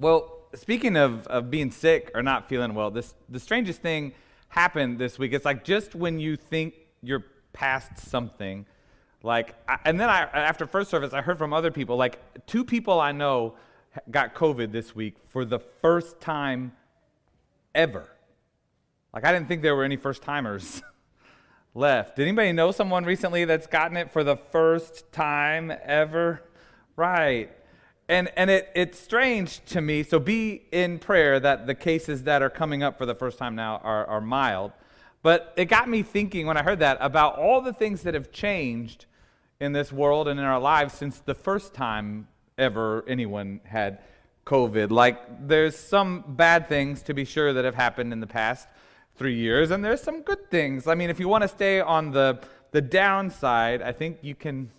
Well, speaking of, of being sick or not feeling well, this, the strangest thing happened this week. It's like just when you think you're past something, like, I, and then I, after first service, I heard from other people, like two people I know got COVID this week for the first time ever. Like, I didn't think there were any first timers left. Did anybody know someone recently that's gotten it for the first time ever? Right. And, and it, it's strange to me, so be in prayer that the cases that are coming up for the first time now are, are mild. But it got me thinking when I heard that about all the things that have changed in this world and in our lives since the first time ever anyone had COVID. Like, there's some bad things, to be sure, that have happened in the past three years, and there's some good things. I mean, if you want to stay on the, the downside, I think you can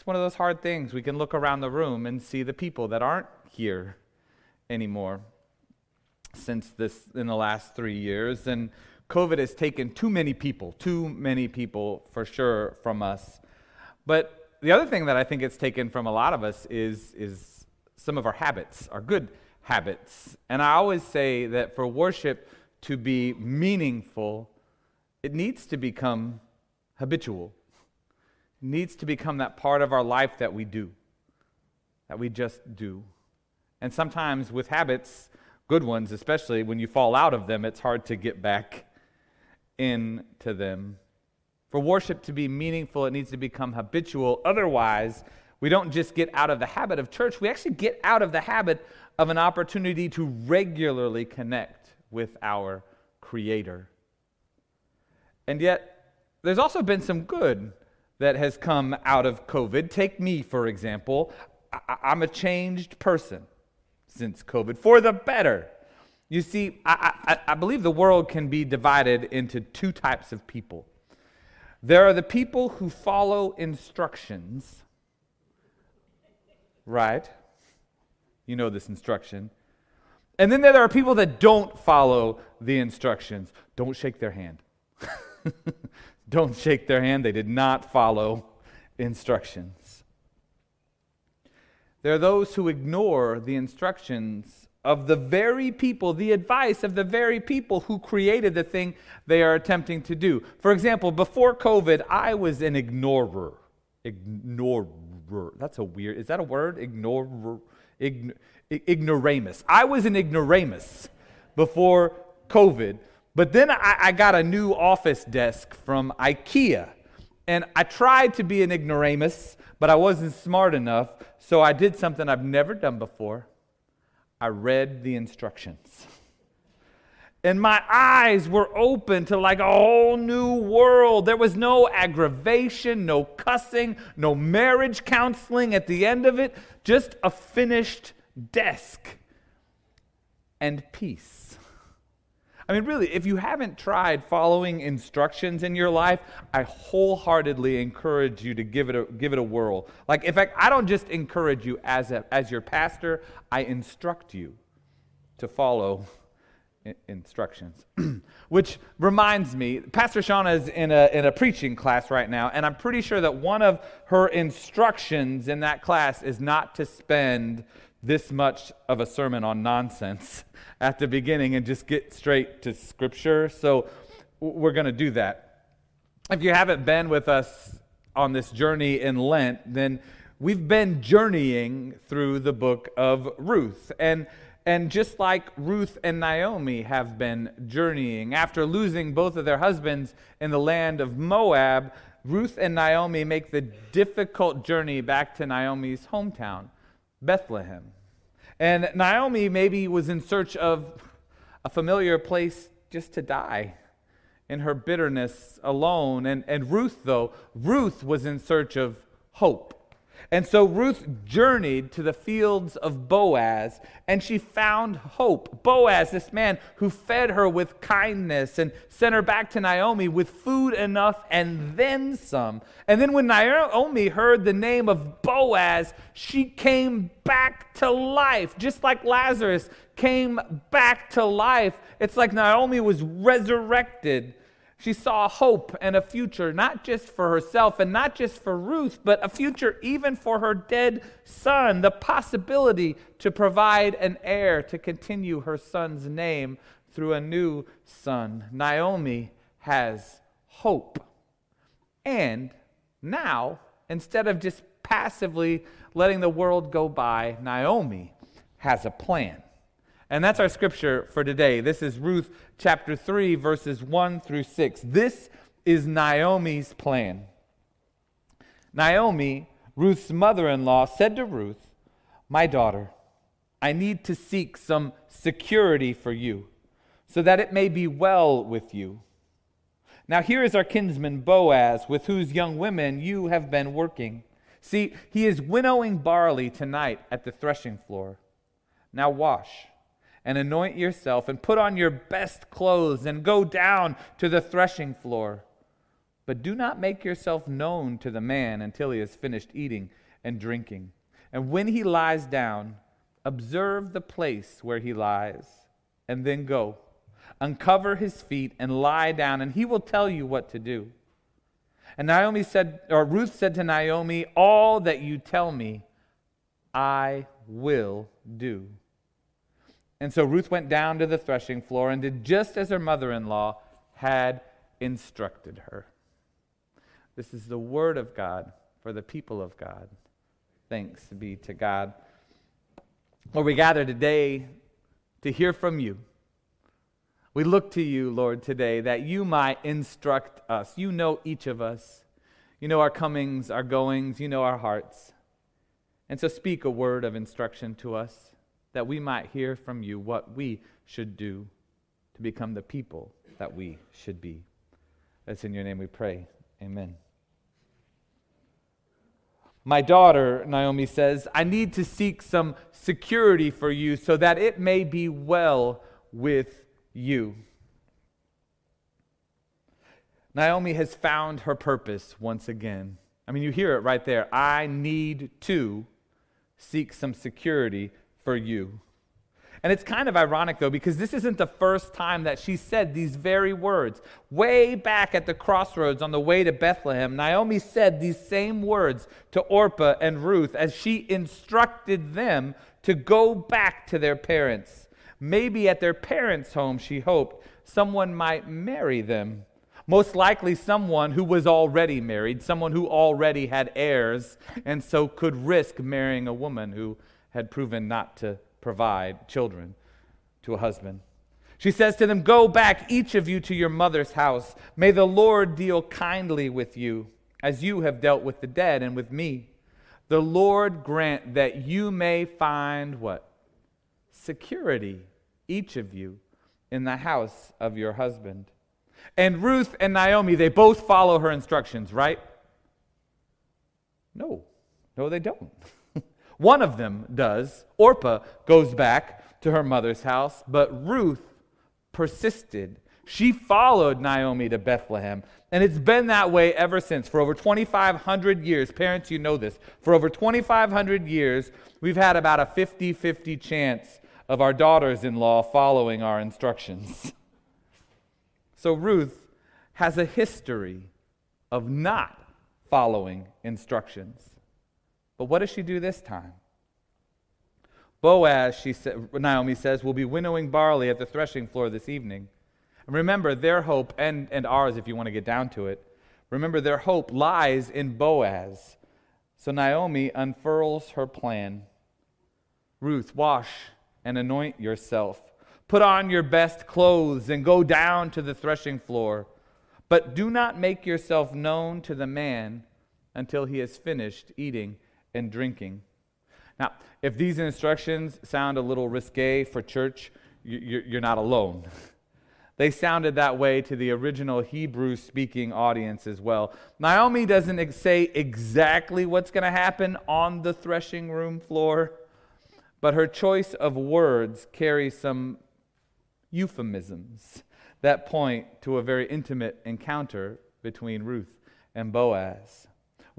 it's one of those hard things. We can look around the room and see the people that aren't here anymore since this in the last three years. And COVID has taken too many people, too many people for sure from us. But the other thing that I think it's taken from a lot of us is, is some of our habits, our good habits. And I always say that for worship to be meaningful, it needs to become habitual needs to become that part of our life that we do, that we just do. And sometimes with habits, good ones especially, when you fall out of them, it's hard to get back into them. For worship to be meaningful, it needs to become habitual. Otherwise, we don't just get out of the habit of church, we actually get out of the habit of an opportunity to regularly connect with our Creator. And yet, there's also been some good that has come out of COVID. Take me, for example. I- am a changed person since COVID, for the better. You see, I, I, I believe the world can be divided into two types of people. There are the people who follow instructions, right? You know this instruction. And then there are people that don't follow the instructions. Don't shake their hand. don't shake their hand. They did not follow instructions. There are those who ignore the instructions of the very people, the advice of the very people who created the thing they are attempting to do. For example, before COVID, I was an ignorer. Ignorer. That's a weird, is that a word? Ignorer. Ign- ignoramus. I was an ignoramus before COVID but then I, I got a new office desk from IKEA. And I tried to be an ignoramus, but I wasn't smart enough. So I did something I've never done before. I read the instructions. And my eyes were open to like a whole new world. There was no aggravation, no cussing, no marriage counseling at the end of it, just a finished desk and peace. I mean, really, if you haven't tried following instructions in your life, I wholeheartedly encourage you to give it a, give it a whirl. Like, in fact, I don't just encourage you as, a, as your pastor, I instruct you to follow instructions. Which reminds me, Pastor Shauna is in a, in a preaching class right now, and I'm pretty sure that one of her instructions in that class is not to spend this much of a sermon on nonsense at the beginning and just get straight to Scripture. So we're going to do that. If you haven't been with us on this journey in Lent, then we've been journeying through the book of Ruth. And and just like Ruth and Naomi have been journeying, after losing both of their husbands in the land of Moab, Ruth and Naomi make the difficult journey back to Naomi's hometown, Bethlehem. And Naomi maybe was in search of a familiar place just to die in her bitterness alone. And, and Ruth, though, Ruth was in search of hope. And so Ruth journeyed to the fields of Boaz, and she found hope. Boaz, this man who fed her with kindness and sent her back to Naomi with food enough and then some. And then when Naomi heard the name of Boaz, she came back to life, just like Lazarus came back to life. It's like Naomi was resurrected She saw hope and a future, not just for herself and not just for Ruth, but a future even for her dead son, the possibility to provide an heir to continue her son's name through a new son. Naomi has hope. And now, instead of just passively letting the world go by, Naomi has a plan. And that's our scripture for today. This is Ruth chapter 3, verses 1 through 6. This is Naomi's plan. Naomi, Ruth's mother in law, said to Ruth, My daughter, I need to seek some security for you, so that it may be well with you. Now, here is our kinsman Boaz, with whose young women you have been working. See, he is winnowing barley tonight at the threshing floor. Now, wash and anoint yourself and put on your best clothes and go down to the threshing floor. But do not make yourself known to the man until he has finished eating and drinking. And when he lies down, observe the place where he lies, and then go. Uncover his feet and lie down, and he will tell you what to do. And Naomi said, or Ruth said to Naomi, All that you tell me, I will do. And so Ruth went down to the threshing floor and did just as her mother in law had instructed her. This is the word of God for the people of God. Thanks be to God. Lord, we gather today to hear from you. We look to you, Lord, today that you might instruct us. You know each of us. You know our comings, our goings. You know our hearts. And so speak a word of instruction to us that we might hear from you what we should do to become the people that we should be. It's in your name we pray. Amen. My daughter, Naomi says, I need to seek some security for you so that it may be well with you. Naomi has found her purpose once again. I mean, you hear it right there. I need to seek some security for you. And it's kind of ironic, though, because this isn't the first time that she said these very words. Way back at the crossroads on the way to Bethlehem, Naomi said these same words to Orpah and Ruth as she instructed them to go back to their parents. Maybe at their parents' home, she hoped someone might marry them. Most likely, someone who was already married, someone who already had heirs, and so could risk marrying a woman who had proven not to provide children to a husband. She says to them, Go back, each of you, to your mother's house. May the Lord deal kindly with you, as you have dealt with the dead and with me. The Lord grant that you may find what? Security, each of you, in the house of your husband. And Ruth and Naomi, they both follow her instructions, right? No, no, they don't. One of them does. Orpah goes back to her mother's house, but Ruth persisted. She followed Naomi to Bethlehem. And it's been that way ever since. For over 2,500 years, parents, you know this. For over 2,500 years, we've had about a 50 50 chance of our daughters in law following our instructions. So Ruth has a history of not following instructions. But what does she do this time? Boaz, she sa- Naomi says, will be winnowing barley at the threshing floor this evening. And remember, their hope, and, and ours if you want to get down to it, remember, their hope lies in Boaz. So Naomi unfurls her plan. Ruth, wash and anoint yourself. Put on your best clothes and go down to the threshing floor. But do not make yourself known to the man until he has finished eating and drinking. Now, if these instructions sound a little risque for church, you're not alone. They sounded that way to the original Hebrew speaking audience as well. Naomi doesn't say exactly what's going to happen on the threshing room floor, but her choice of words carries some euphemisms that point to a very intimate encounter between Ruth and Boaz.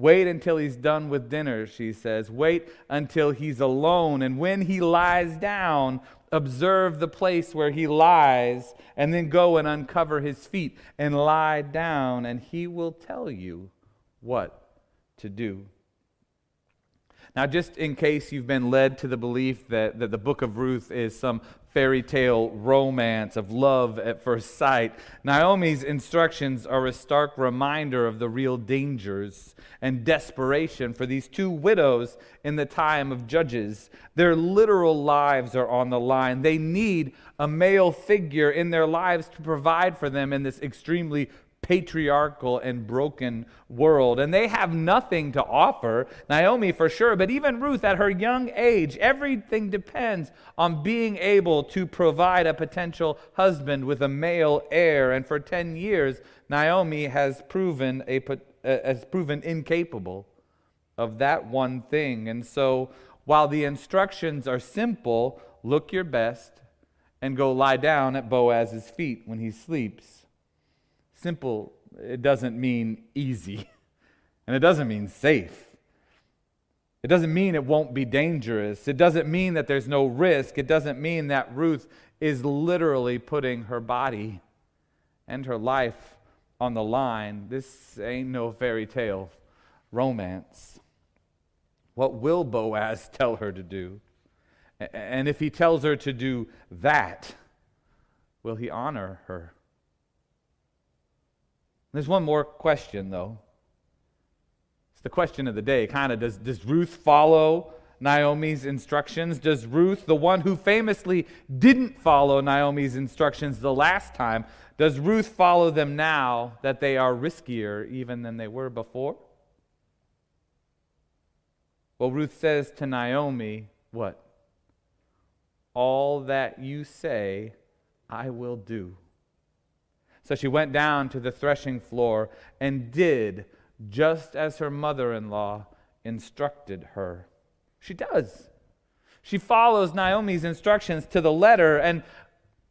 Wait until he's done with dinner, she says. Wait until he's alone. And when he lies down, observe the place where he lies, and then go and uncover his feet and lie down, and he will tell you what to do. Now, just in case you've been led to the belief that, that the book of Ruth is some fairy tale romance of love at first sight, Naomi's instructions are a stark reminder of the real dangers and desperation for these two widows in the time of Judges. Their literal lives are on the line. They need a male figure in their lives to provide for them in this extremely patriarchal and broken world. And they have nothing to offer, Naomi for sure, but even Ruth at her young age, everything depends on being able to provide a potential husband with a male heir. And for 10 years, Naomi has proven, a, uh, has proven incapable of that one thing. And so while the instructions are simple, look your best and go lie down at Boaz's feet when he sleeps Simple, it doesn't mean easy, and it doesn't mean safe. It doesn't mean it won't be dangerous. It doesn't mean that there's no risk. It doesn't mean that Ruth is literally putting her body and her life on the line. This ain't no fairy tale romance. What will Boaz tell her to do? And if he tells her to do that, will he honor her? There's one more question, though. It's the question of the day. Kind of does, does Ruth follow Naomi's instructions? Does Ruth, the one who famously didn't follow Naomi's instructions the last time, does Ruth follow them now that they are riskier even than they were before? Well, Ruth says to Naomi, What? All that you say, I will do. So she went down to the threshing floor and did just as her mother in law instructed her. She does. She follows Naomi's instructions to the letter, and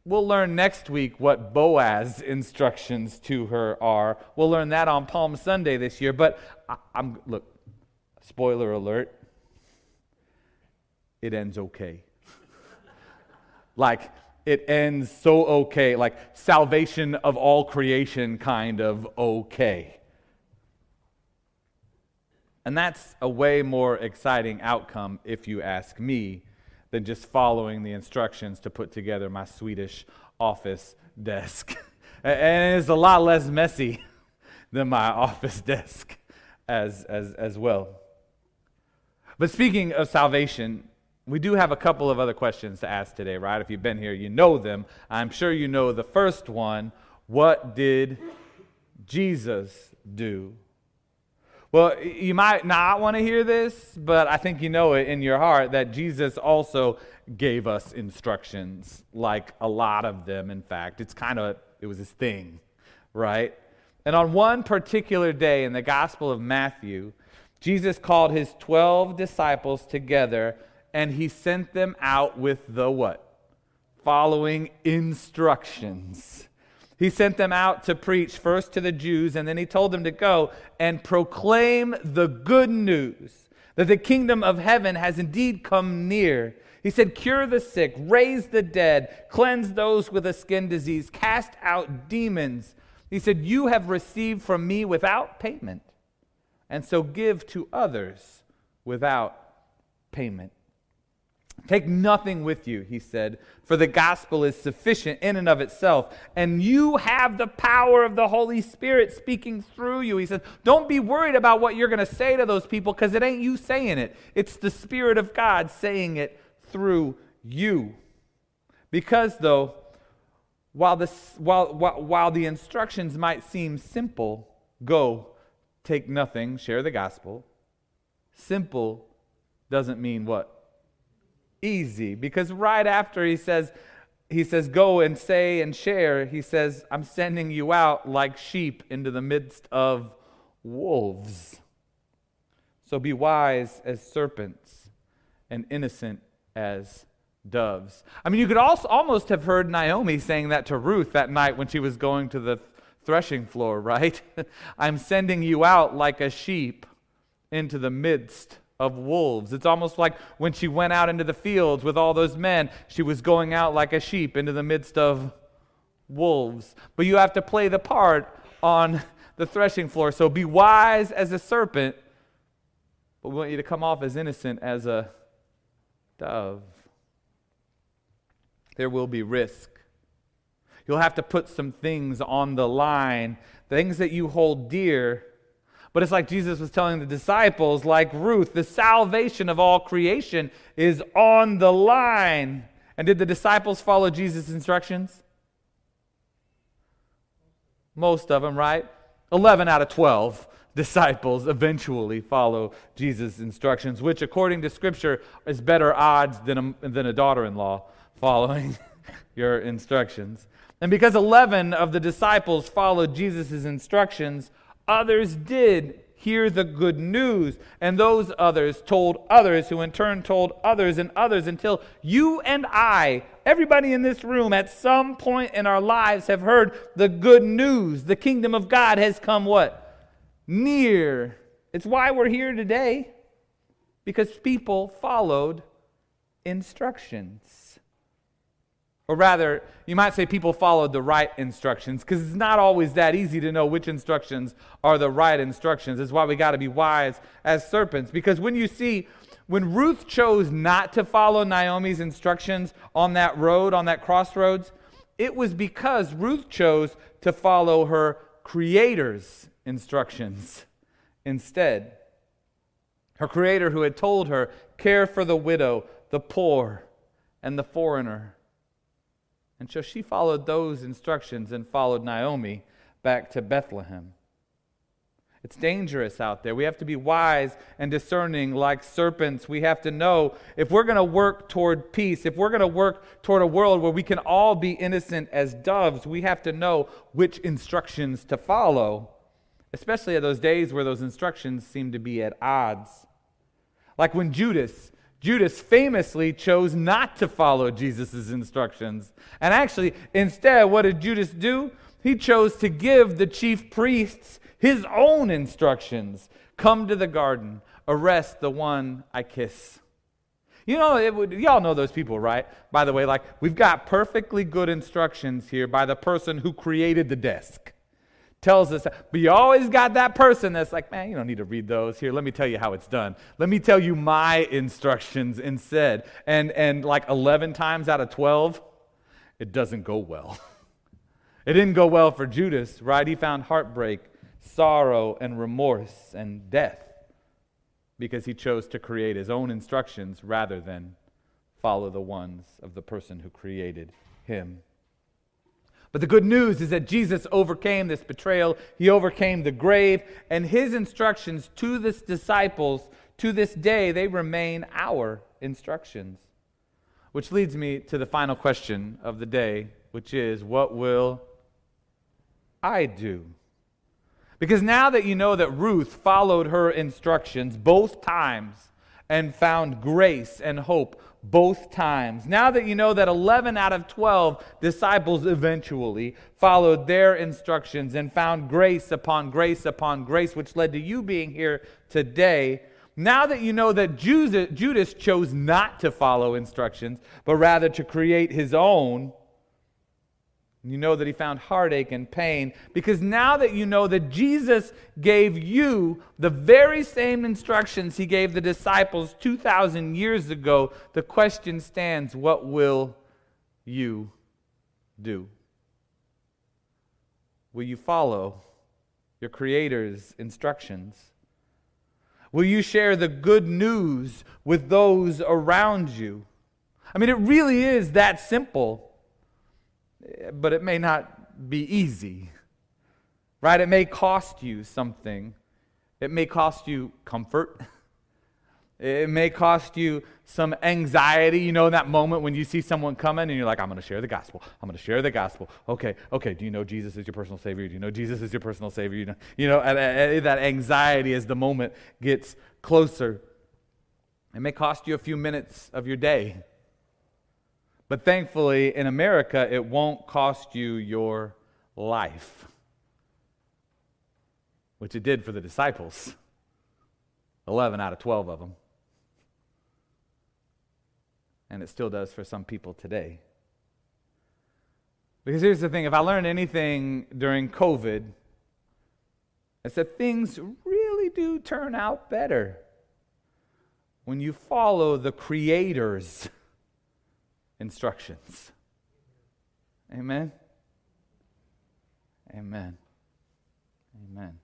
we'll learn next week what Boaz's instructions to her are. We'll learn that on Palm Sunday this year. But I, am look, spoiler alert, it ends okay. like it ends so okay, like salvation of all creation kind of okay. And that's a way more exciting outcome, if you ask me, than just following the instructions to put together my Swedish office desk. and it's a lot less messy than my office desk as, as, as well. But speaking of salvation, we do have a couple of other questions to ask today, right? If you've been here, you know them. I'm sure you know the first one What did Jesus do? Well, you might not want to hear this, but I think you know it in your heart that Jesus also gave us instructions, like a lot of them, in fact. It's kind of, it was his thing, right? And on one particular day in the Gospel of Matthew, Jesus called his 12 disciples together and he sent them out with the what? Following instructions. He sent them out to preach first to the Jews, and then he told them to go and proclaim the good news that the kingdom of heaven has indeed come near. He said, Cure the sick, raise the dead, cleanse those with a skin disease, cast out demons. He said, You have received from me without payment, and so give to others without payment. Take nothing with you, he said, for the gospel is sufficient in and of itself. And you have the power of the Holy Spirit speaking through you. He says, Don't be worried about what you're going to say to those people because it ain't you saying it, it's the Spirit of God saying it through you. Because, though, while the, while, while, while the instructions might seem simple go, take nothing, share the gospel simple doesn't mean what? Easy because right after he says, he says, Go and say and share, he says, I'm sending you out like sheep into the midst of wolves. So be wise as serpents and innocent as doves. I mean, you could also almost have heard Naomi saying that to Ruth that night when she was going to the threshing floor, right? I'm sending you out like a sheep into the midst of wolves. It's almost like when she went out into the fields with all those men, she was going out like a sheep into the midst of wolves. But you have to play the part on the threshing floor. So be wise as a serpent, but we want you to come off as innocent as a dove. There will be risk. You'll have to put some things on the line, things that you hold dear but it's like Jesus was telling the disciples, like Ruth, the salvation of all creation is on the line. And did the disciples follow Jesus' instructions? Most of them, right? 11 out of 12 disciples eventually follow Jesus' instructions, which, according to Scripture, is better odds than a, than a daughter in law following your instructions. And because 11 of the disciples followed Jesus' instructions, Others did hear the good news, and those others told others, who in turn told others and others, until you and I, everybody in this room, at some point in our lives have heard the good news. The kingdom of God has come what? Near. It's why we're here today, because people followed instructions. Or rather, you might say people followed the right instructions because it's not always that easy to know which instructions are the right instructions. That's why we got to be wise as serpents. Because when you see, when Ruth chose not to follow Naomi's instructions on that road, on that crossroads, it was because Ruth chose to follow her creator's instructions instead. Her creator who had told her, care for the widow, the poor, and the foreigner. And so she followed those instructions and followed Naomi back to Bethlehem. It's dangerous out there. We have to be wise and discerning like serpents. We have to know if we're going to work toward peace, if we're going to work toward a world where we can all be innocent as doves, we have to know which instructions to follow, especially at those days where those instructions seem to be at odds. Like when Judas Judas famously chose not to follow Jesus' instructions. And actually, instead, what did Judas do? He chose to give the chief priests his own instructions come to the garden, arrest the one I kiss. You know, would, y'all know those people, right? By the way, like, we've got perfectly good instructions here by the person who created the desk tells us that. But you always got that person that's like, man, you don't need to read those. Here, let me tell you how it's done. Let me tell you my instructions instead. And, and like 11 times out of 12, it doesn't go well. It didn't go well for Judas, right? He found heartbreak, sorrow, and remorse and death because he chose to create his own instructions rather than follow the ones of the person who created him. But the good news is that Jesus overcame this betrayal. He overcame the grave, and his instructions to the disciples to this day, they remain our instructions. Which leads me to the final question of the day, which is what will I do? Because now that you know that Ruth followed her instructions both times and found grace and hope both times. Now that you know that 11 out of 12 disciples eventually followed their instructions and found grace upon grace upon grace, which led to you being here today. Now that you know that Judas chose not to follow instructions, but rather to create his own, you know that he found heartache and pain because now that you know that Jesus gave you the very same instructions he gave the disciples 2,000 years ago, the question stands what will you do? Will you follow your Creator's instructions? Will you share the good news with those around you? I mean, it really is that simple but it may not be easy. Right? It may cost you something. It may cost you comfort. It may cost you some anxiety, you know, in that moment when you see someone coming and you're like, I'm going to share the gospel. I'm going to share the gospel. Okay, okay. Do you know Jesus is your personal Savior? Do you know Jesus is your personal Savior? You know, you know that anxiety as the moment gets closer. It may cost you a few minutes of your day. But thankfully, in America, it won't cost you your life, which it did for the disciples 11 out of 12 of them. And it still does for some people today. Because here's the thing if I learned anything during COVID, it's that things really do turn out better when you follow the Creator's instructions. Amen? Amen. Amen.